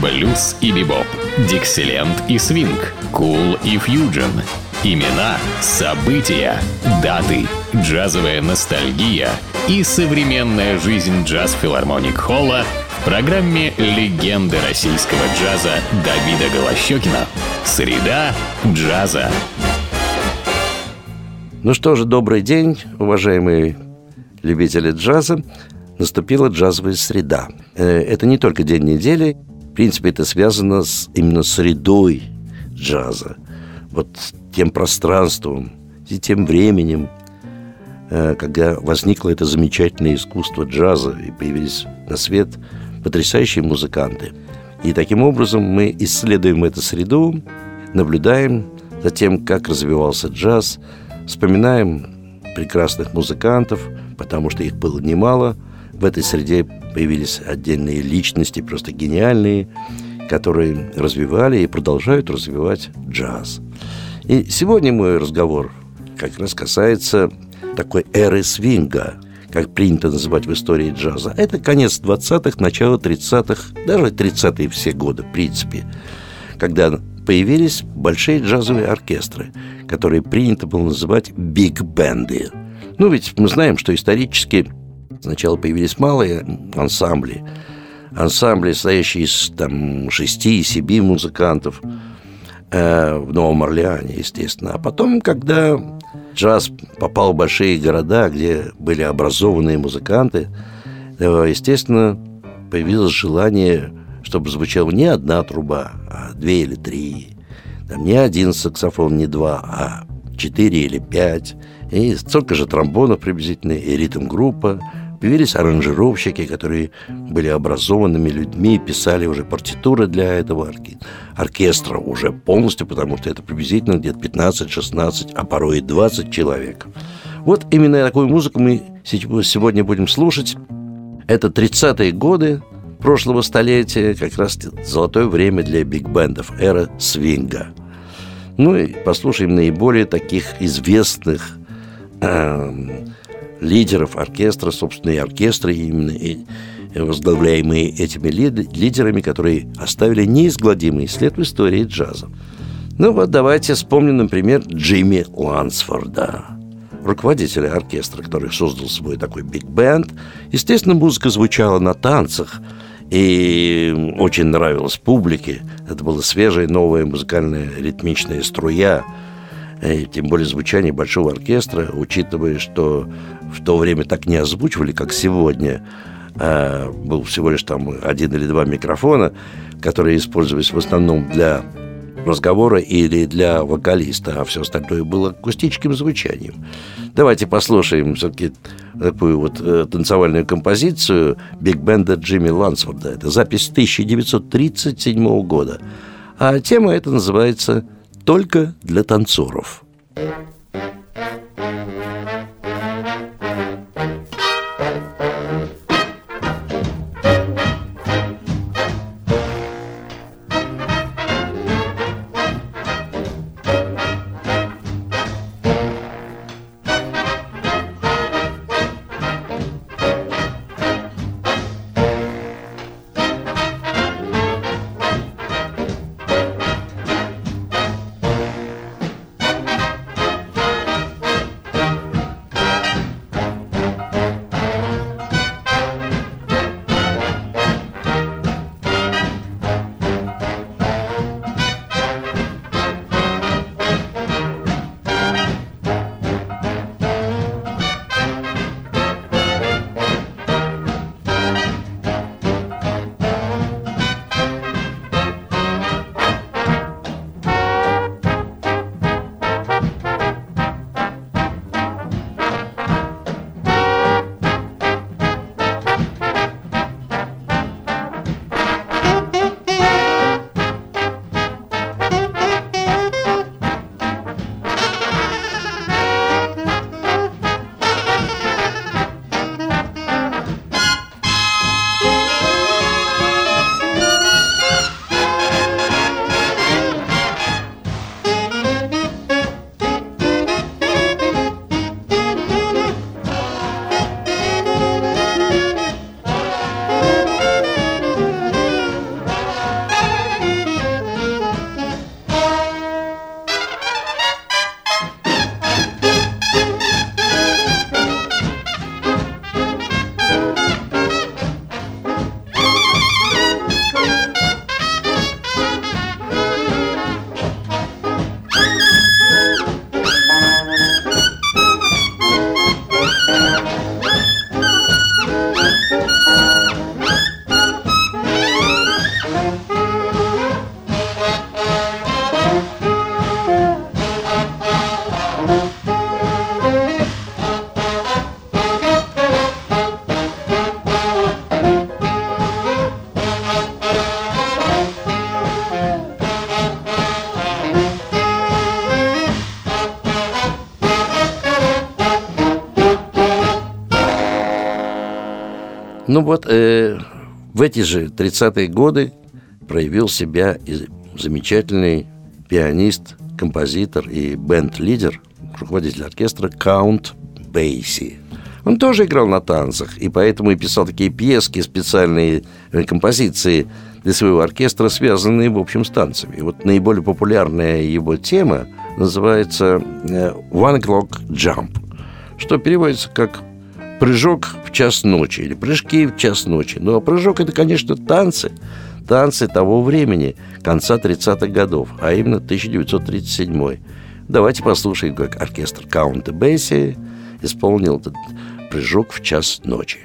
блюз и бибоп, дикселент и свинг, кул и фьюджен. Имена, события, даты, джазовая ностальгия и современная жизнь джаз-филармоник Холла в программе «Легенды российского джаза» Давида Голощекина. Среда джаза. Ну что же, добрый день, уважаемые любители джаза. Наступила джазовая среда. Э, это не только день недели, принципе, это связано с, именно средой джаза. Вот тем пространством и тем временем, э, когда возникло это замечательное искусство джаза и появились на свет потрясающие музыканты. И таким образом мы исследуем эту среду, наблюдаем за тем, как развивался джаз – Вспоминаем прекрасных музыкантов, потому что их было немало. В этой среде появились отдельные личности, просто гениальные, которые развивали и продолжают развивать джаз. И сегодня мой разговор как раз касается такой эры свинга, как принято называть в истории джаза. Это конец 20-х, начало 30-х, даже 30-е все годы, в принципе, когда появились большие джазовые оркестры, которые принято было называть биг-бенды. Ну, ведь мы знаем, что исторически сначала появились малые ансамбли, ансамбли, состоящие из там, шести, семи музыкантов э, в Новом Орлеане, естественно. А потом, когда джаз попал в большие города, где были образованные музыканты, э, естественно, появилось желание чтобы звучала не одна труба, а две или три. Там не один саксофон, не два, а четыре или пять. И столько же тромбонов приблизительно, и ритм-группа. Появились аранжировщики, которые были образованными людьми, писали уже партитуры для этого орке... оркестра уже полностью, потому что это приблизительно где-то 15-16, а порой и 20 человек. Вот именно такую музыку мы сегодня будем слушать. Это 30-е годы, прошлого столетия, как раз золотое время для биг-бендов, эра свинга. Ну и послушаем наиболее таких известных лидеров оркестра, собственно, и оркестры именно, и возглавляемые этими лидерами, которые оставили неизгладимый след в истории джаза. Ну вот давайте вспомним, например, Джимми Лансфорда – руководителя оркестра, который создал свой такой биг-бенд. Естественно, музыка звучала на танцах – и очень нравилось публике. Это была свежая, новая музыкальная ритмичная струя. И тем более звучание большого оркестра, учитывая, что в то время так не озвучивали, как сегодня. А был всего лишь там один или два микрофона, которые использовались в основном для разговора или для вокалиста, а все остальное было акустическим звучанием. Давайте послушаем все-таки такую вот э, танцевальную композицию биг-бенда Джимми Лансфорда. Это запись 1937 года. А тема эта называется «Только для танцоров». Ну вот, э, в эти же 30-е годы проявил себя и замечательный пианист, композитор и бенд-лидер, руководитель оркестра Каунт Бейси. Он тоже играл на танцах, и поэтому и писал такие пьески, специальные э, композиции для своего оркестра, связанные, в общем, с танцами. И вот наиболее популярная его тема называется э, «One O'Clock Jump», что переводится как «прыжок в час ночи» или «прыжки в час ночи». Ну, а прыжок – это, конечно, танцы, танцы того времени, конца 30-х годов, а именно 1937 Давайте послушаем, как оркестр Каунта Бесси исполнил этот прыжок в час ночи.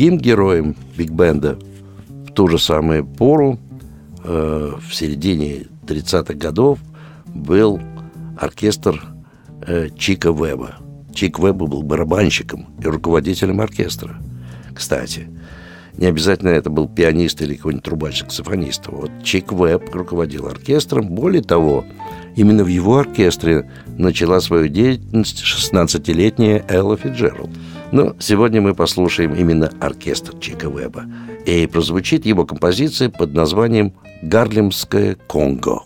Другим героем биг-бенда в ту же самую пору, э, в середине 30-х годов, был оркестр э, Чика Веба. Чик Веба был барабанщиком и руководителем оркестра. Кстати, не обязательно это был пианист или какой-нибудь трубачик-сафонист. Вот Чик Веб руководил оркестром. Более того, именно в его оркестре начала свою деятельность 16-летняя Элла Фиджеральд. Но сегодня мы послушаем именно оркестр Чика Веба. И прозвучит его композиция под названием «Гарлемское Конго».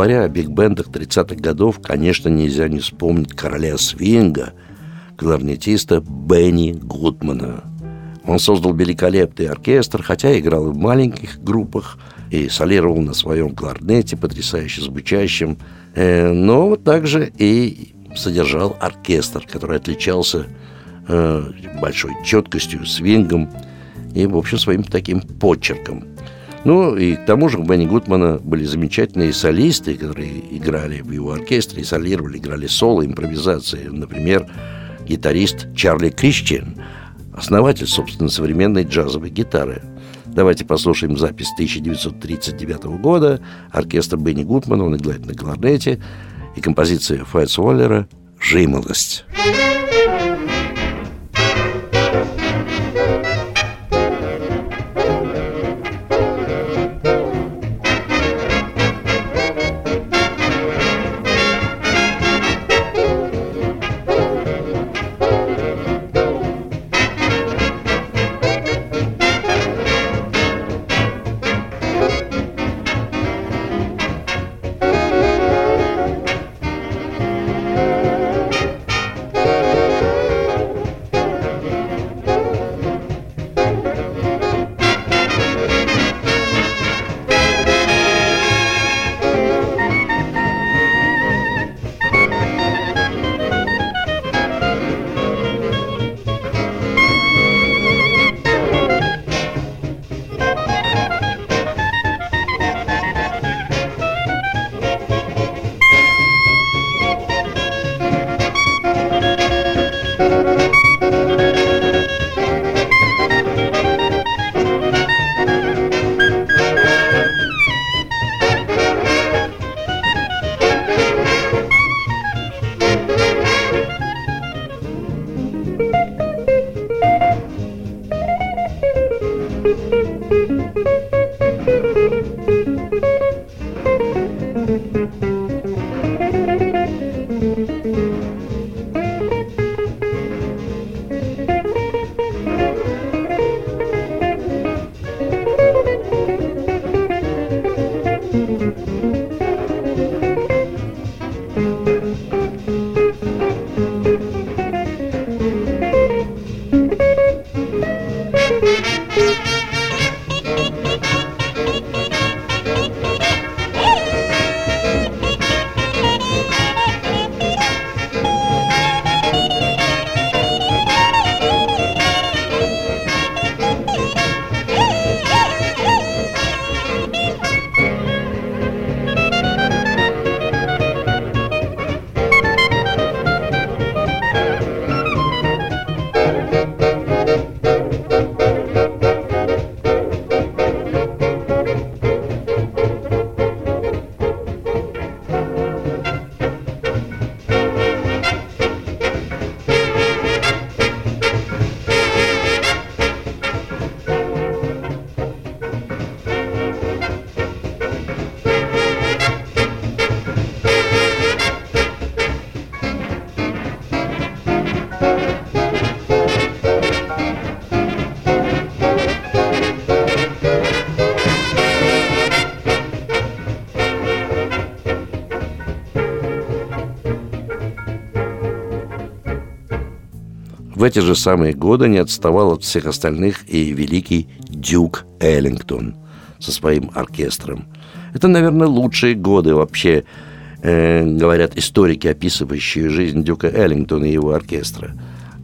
Говоря о биг-бендах 30-х годов, конечно, нельзя не вспомнить короля свинга, кларнетиста Бенни Гудмана. Он создал великолепный оркестр, хотя играл в маленьких группах и солировал на своем кларнете, потрясающе звучащем, э, но также и содержал оркестр, который отличался э, большой четкостью, свингом и, в общем, своим таким почерком. Ну, и к тому же у Бенни Гудмана были замечательные солисты, которые играли в его оркестре, солировали, играли соло, импровизации. Например, гитарист Чарли Кристиан, основатель, собственно, современной джазовой гитары. Давайте послушаем запись 1939 года. Оркестр Бенни Гудмана, он играет на кларнете. И композиция Файтс Уоллера «Жимолость». В эти же самые годы не отставал от всех остальных и великий Дюк Эллингтон со своим оркестром. Это, наверное, лучшие годы вообще, э, говорят историки, описывающие жизнь Дюка Эллингтона и его оркестра.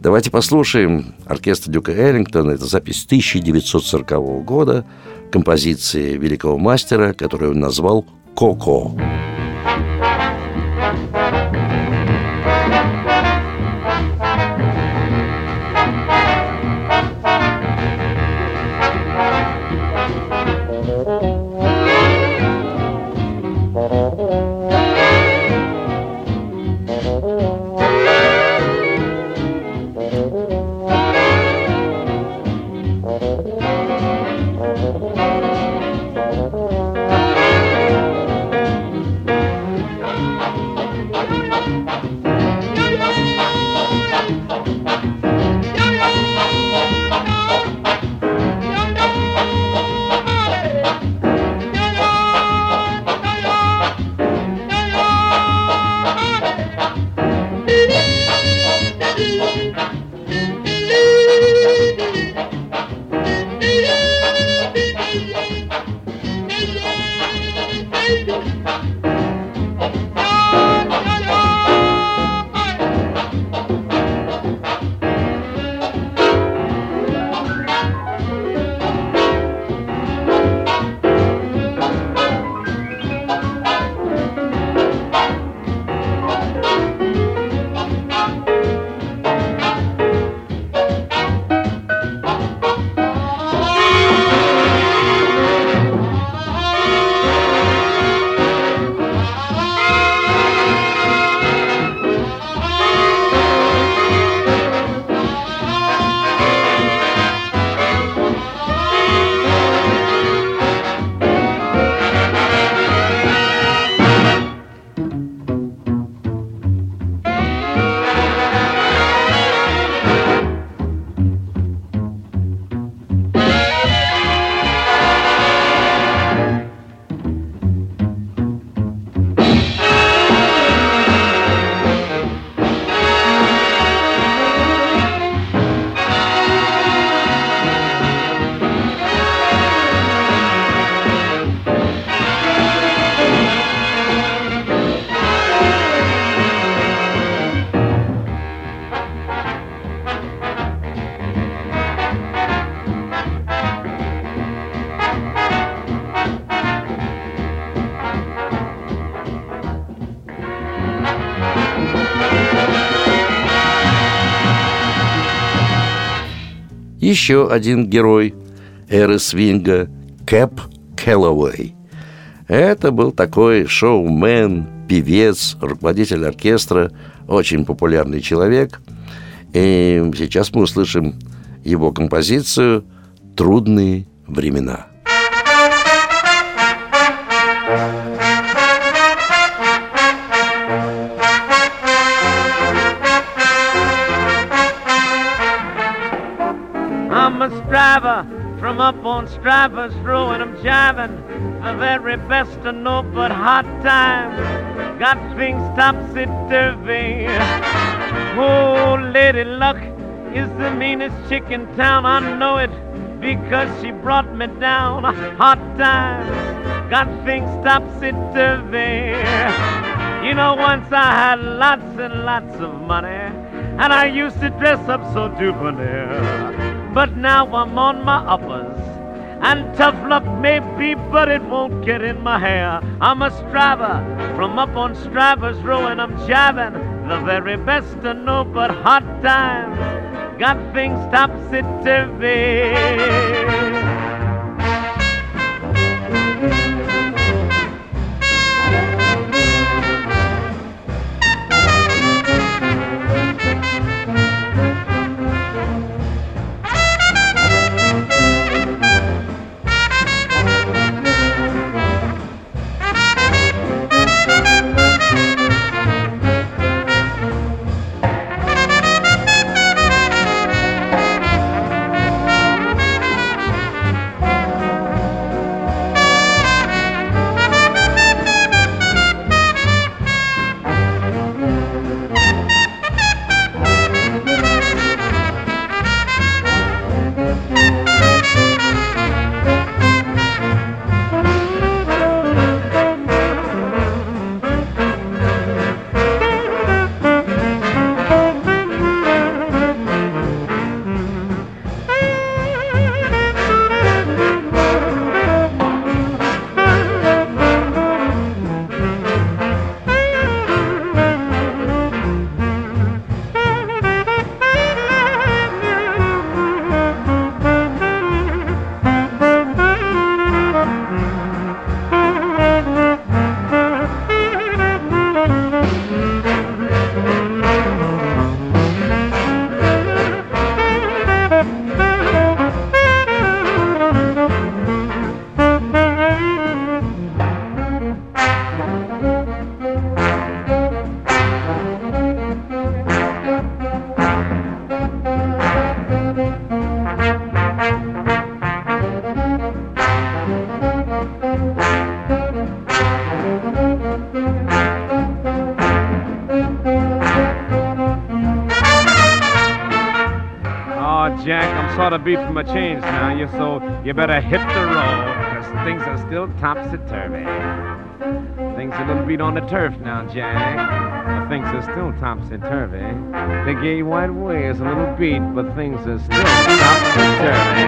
Давайте послушаем оркестр Дюка Эллингтона. Это запись 1940 года композиции великого мастера, которую он назвал «Коко». Еще один герой эры свинга Кэп Кэллоуэй. Это был такой шоумен, певец, руководитель оркестра, очень популярный человек. И сейчас мы услышим его композицию «Трудные времена». From up on Striver's Row and I'm jiving the very best I know, but hard times got things topsy-turvy. Oh, Lady Luck is the meanest chick in town, I know it because she brought me down. Hard times got things topsy-turvy. You know, once I had lots and lots of money, and I used to dress up so debonair. But now I'm on my uppers. And tough luck may be, but it won't get in my hair. I'm a striver from up on Striver's Row, and I'm jiving the very best I know, but hard times got things topsy-turvy. Of beat from a change now, you so you better hit the road, because things are still topsy-turvy. Things a little beat on the turf now, Jack. Things are still topsy-turvy. The gay white way is a little beat, but things are still topsy-turvy.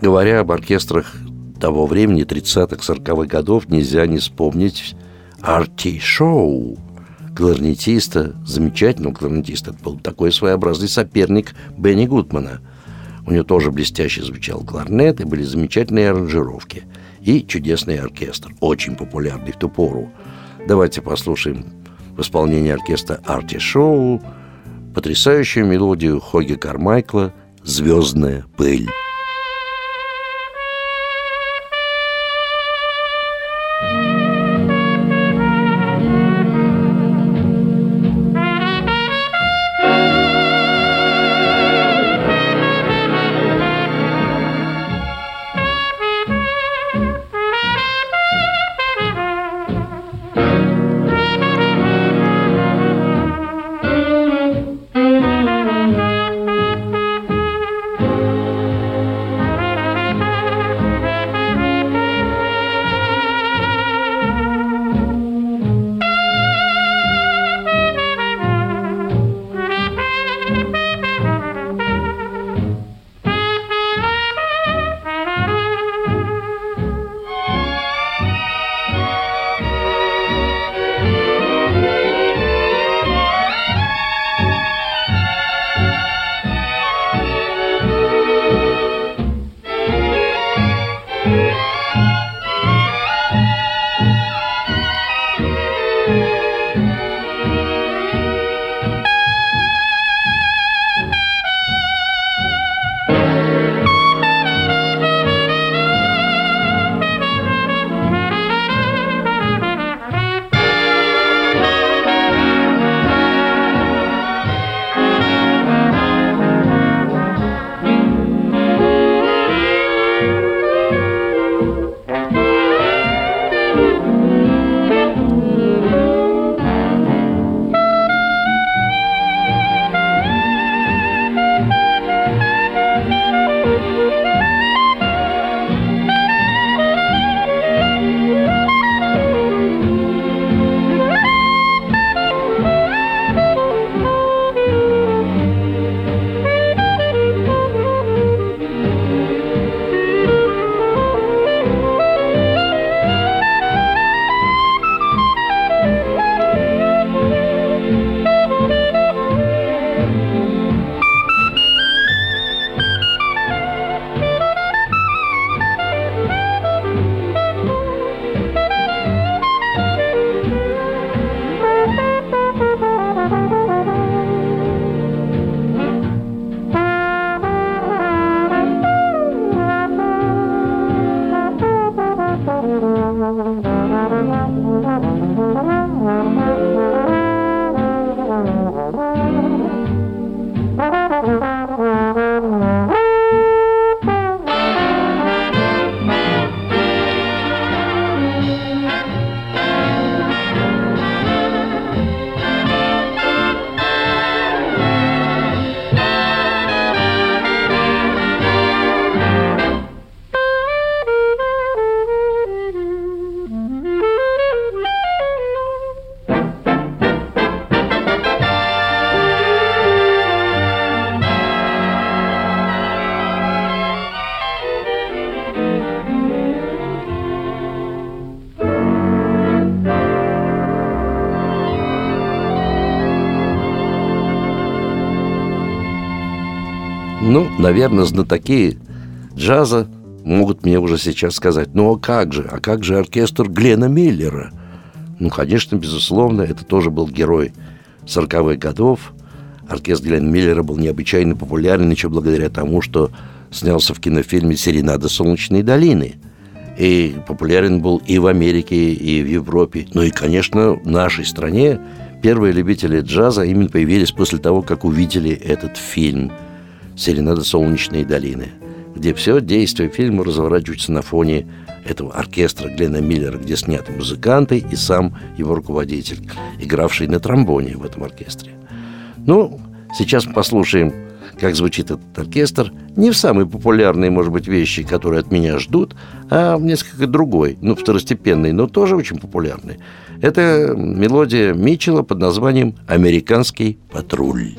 Говоря об оркестрах того времени, 30-х, 40-х годов, нельзя не вспомнить Арти Шоу, кларнетиста, замечательного кларнетиста. Это был такой своеобразный соперник Бенни Гудмана. У него тоже блестяще звучал кларнет, и были замечательные аранжировки. И чудесный оркестр, очень популярный в ту пору. Давайте послушаем в исполнении оркестра Арти Шоу потрясающую мелодию Хоги Кармайкла «Звездная пыль». Ну, наверное, знатоки джаза могут мне уже сейчас сказать, ну а как же, а как же оркестр Глена Миллера? Ну, конечно, безусловно, это тоже был герой 40-х годов. Оркестр Глена Миллера был необычайно популярен еще благодаря тому, что снялся в кинофильме «Серенада солнечной долины». И популярен был и в Америке, и в Европе. Ну и, конечно, в нашей стране первые любители джаза именно появились после того, как увидели этот фильм «Серенада солнечной долины», где все действие фильма разворачивается на фоне этого оркестра Глена Миллера, где сняты музыканты и сам его руководитель, игравший на тромбоне в этом оркестре. Ну, сейчас послушаем как звучит этот оркестр, не в самые популярные, может быть, вещи, которые от меня ждут, а в несколько другой, ну, второстепенный, но тоже очень популярный. Это мелодия Митчелла под названием «Американский патруль».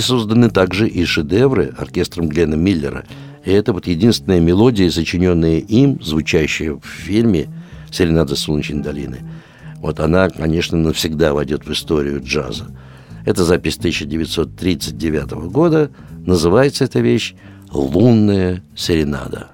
Были созданы также и шедевры оркестром Глена Миллера. И это вот единственная мелодия, сочиненная им, звучащая в фильме «Серенада солнечной долины». Вот она, конечно, навсегда войдет в историю джаза. Это запись 1939 года. Называется эта вещь «Лунная серенада».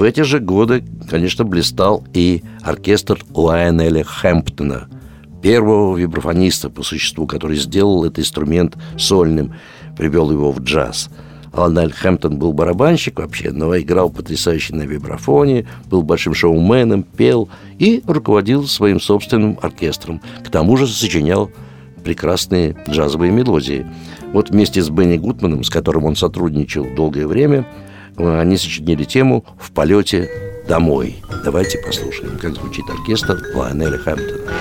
В эти же годы, конечно, блистал и оркестр Лайонеля Хэмптона, первого вибрафониста по существу, который сделал этот инструмент сольным, привел его в джаз. Лайонель Хэмптон был барабанщик вообще, но играл потрясающе на вибрафоне, был большим шоуменом, пел и руководил своим собственным оркестром. К тому же сочинял прекрасные джазовые мелодии. Вот вместе с Бенни Гудманом, с которым он сотрудничал долгое время, они сочинили тему «В полете домой». Давайте послушаем, как звучит оркестр Лайонеля Хэмптона.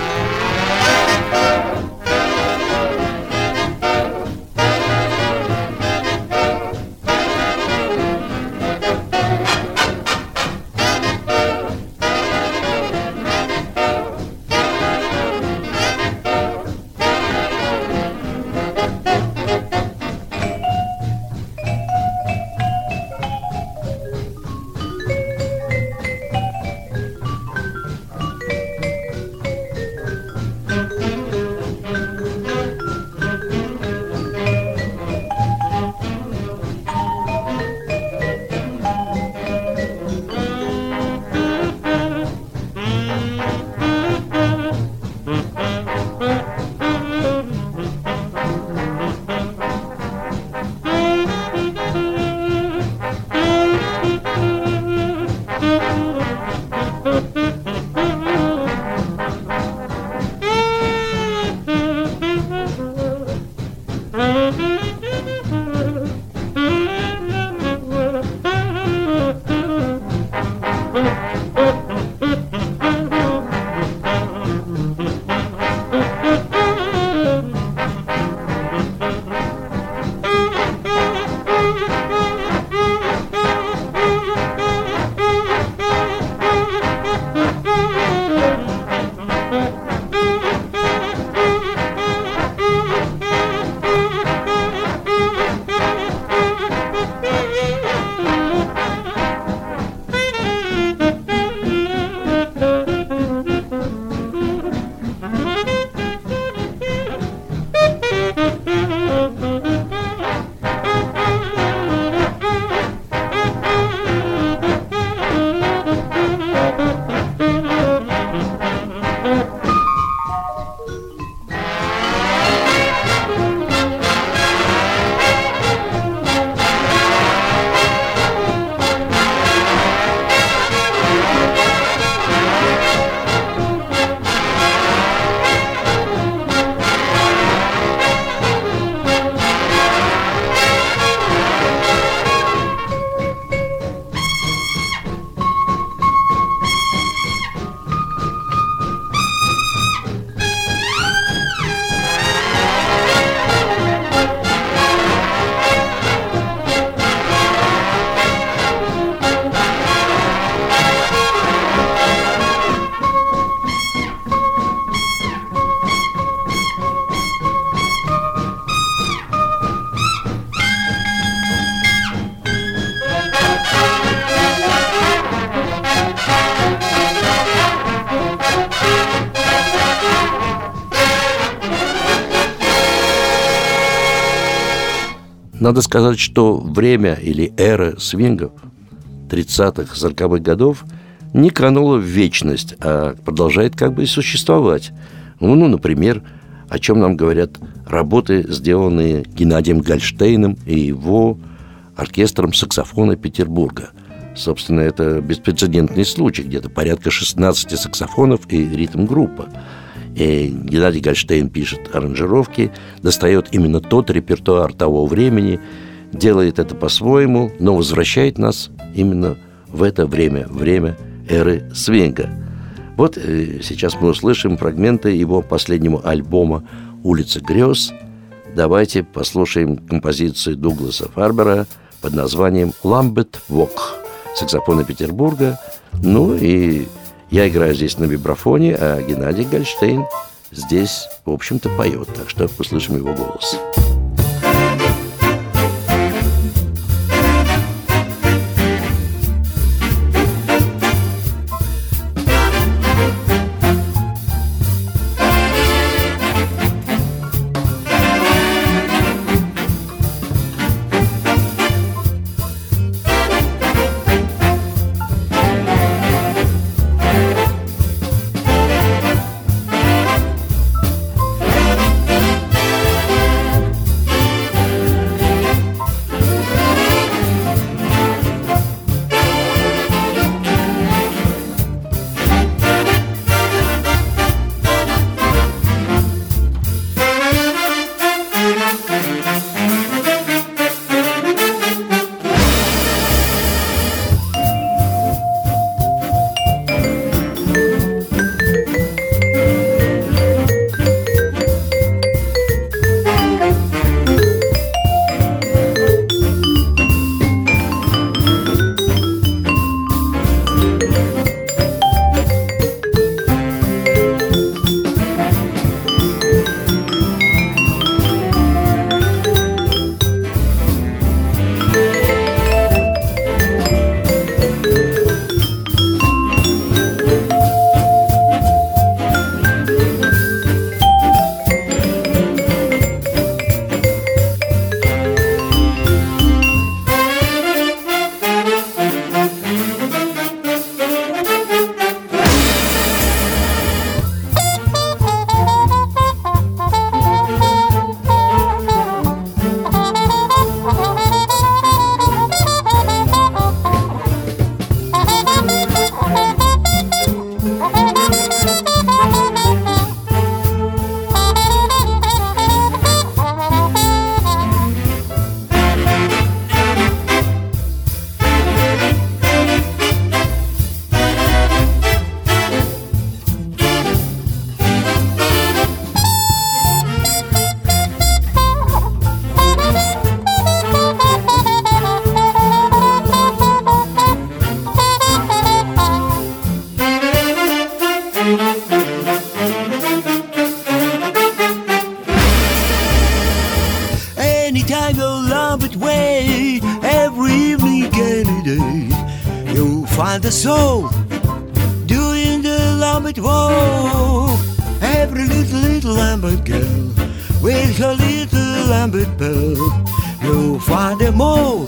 Надо сказать, что время или эра свингов 30-х, 40-х годов не канула в вечность, а продолжает как бы существовать. Ну, ну, например, о чем нам говорят работы, сделанные Геннадием Гольштейном и его оркестром саксофона Петербурга. Собственно, это беспрецедентный случай, где-то порядка 16 саксофонов и ритм-группа. И Геннадий Гольштейн пишет аранжировки, достает именно тот репертуар того времени, делает это по-своему, но возвращает нас именно в это время, время эры свинга. Вот э, сейчас мы услышим фрагменты его последнего альбома «Улица грез». Давайте послушаем композицию Дугласа Фарбера под названием «Ламбет Вок» саксофона Петербурга. Ну и я играю здесь на вибрафоне, а Геннадий Гольштейн здесь, в общем-то, поет. Так что послышим его голос. You'll find a soul doing the Lambert walk. Every little, little Lambert girl with her little Lambert pearl, you'll find them all.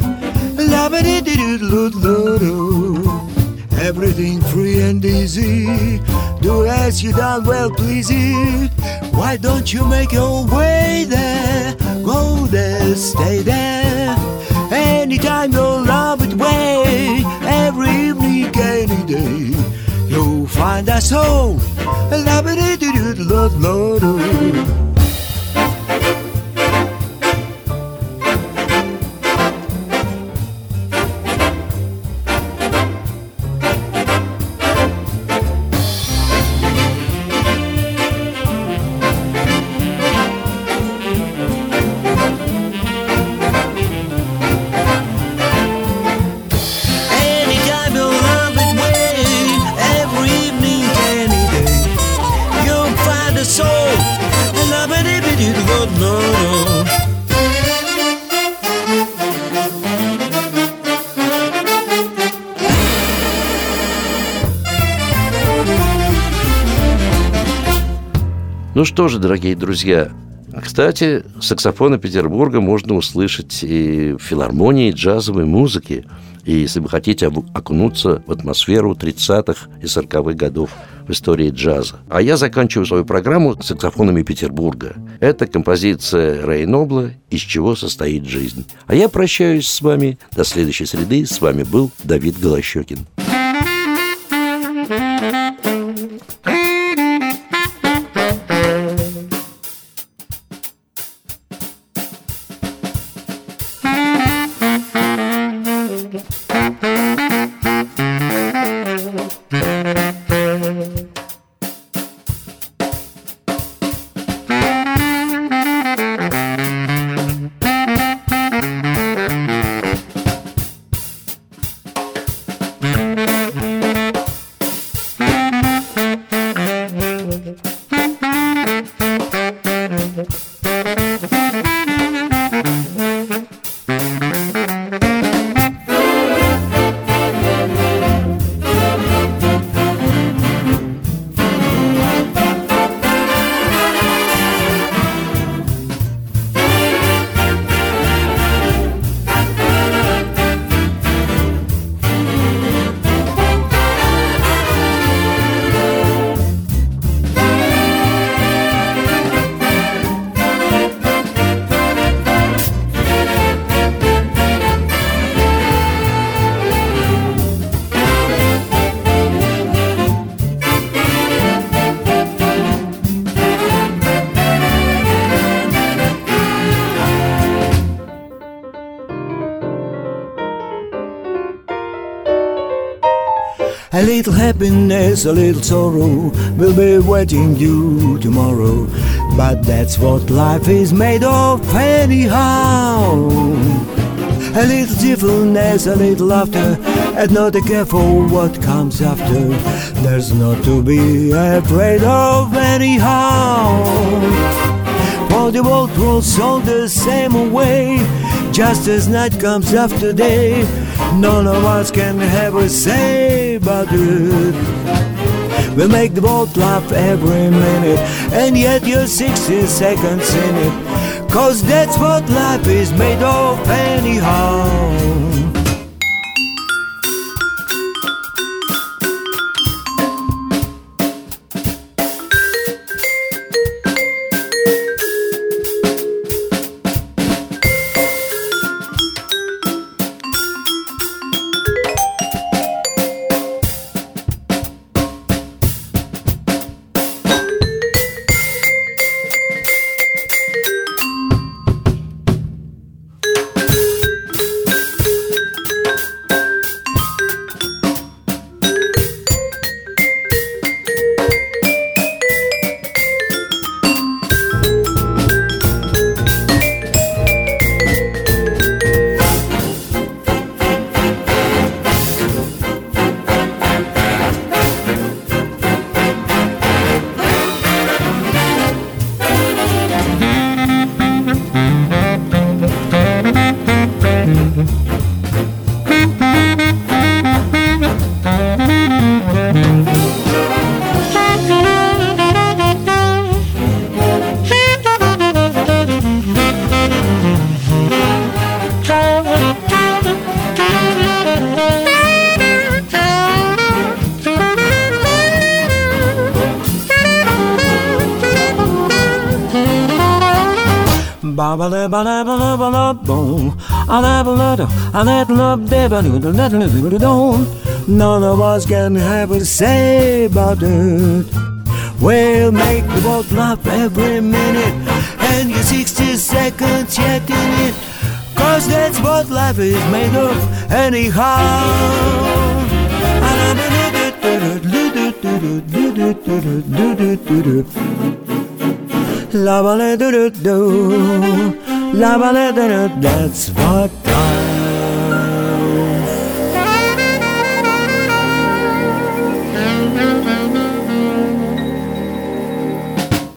Everything free and easy. Do as you done well, please it. Why don't you make your way there? Go there, stay there. Anytime you love day, you'll find us home. Love Lord, Lord, Lord. Ну что же, дорогие друзья, кстати, саксофоны Петербурга можно услышать и в филармонии джазовой музыки. И если вы хотите окунуться в атмосферу 30-х и 40-х годов в истории джаза. А я заканчиваю свою программу саксофонами Петербурга. Это композиция Рэй Нобла «Из чего состоит жизнь». А я прощаюсь с вами до следующей среды. С вами был Давид Голощекин. A little happiness, a little sorrow will be waiting you tomorrow. But that's what life is made of, anyhow. A little cheerfulness, a little laughter, and not a care for what comes after. There's not to be afraid of, anyhow. For the world rolls on the same way, just as night comes after day. None of us can have a say about it. We make the world laugh every minute, and yet you're 60 seconds in it. Cause that's what life is made of, anyhow. I never love never don't. None of us can have a say about it. We'll make the boat laugh every minute, and your 60 seconds in it. Cause that's what life is made of, anyhow. La ba da do do, la do La ba da do, that's what.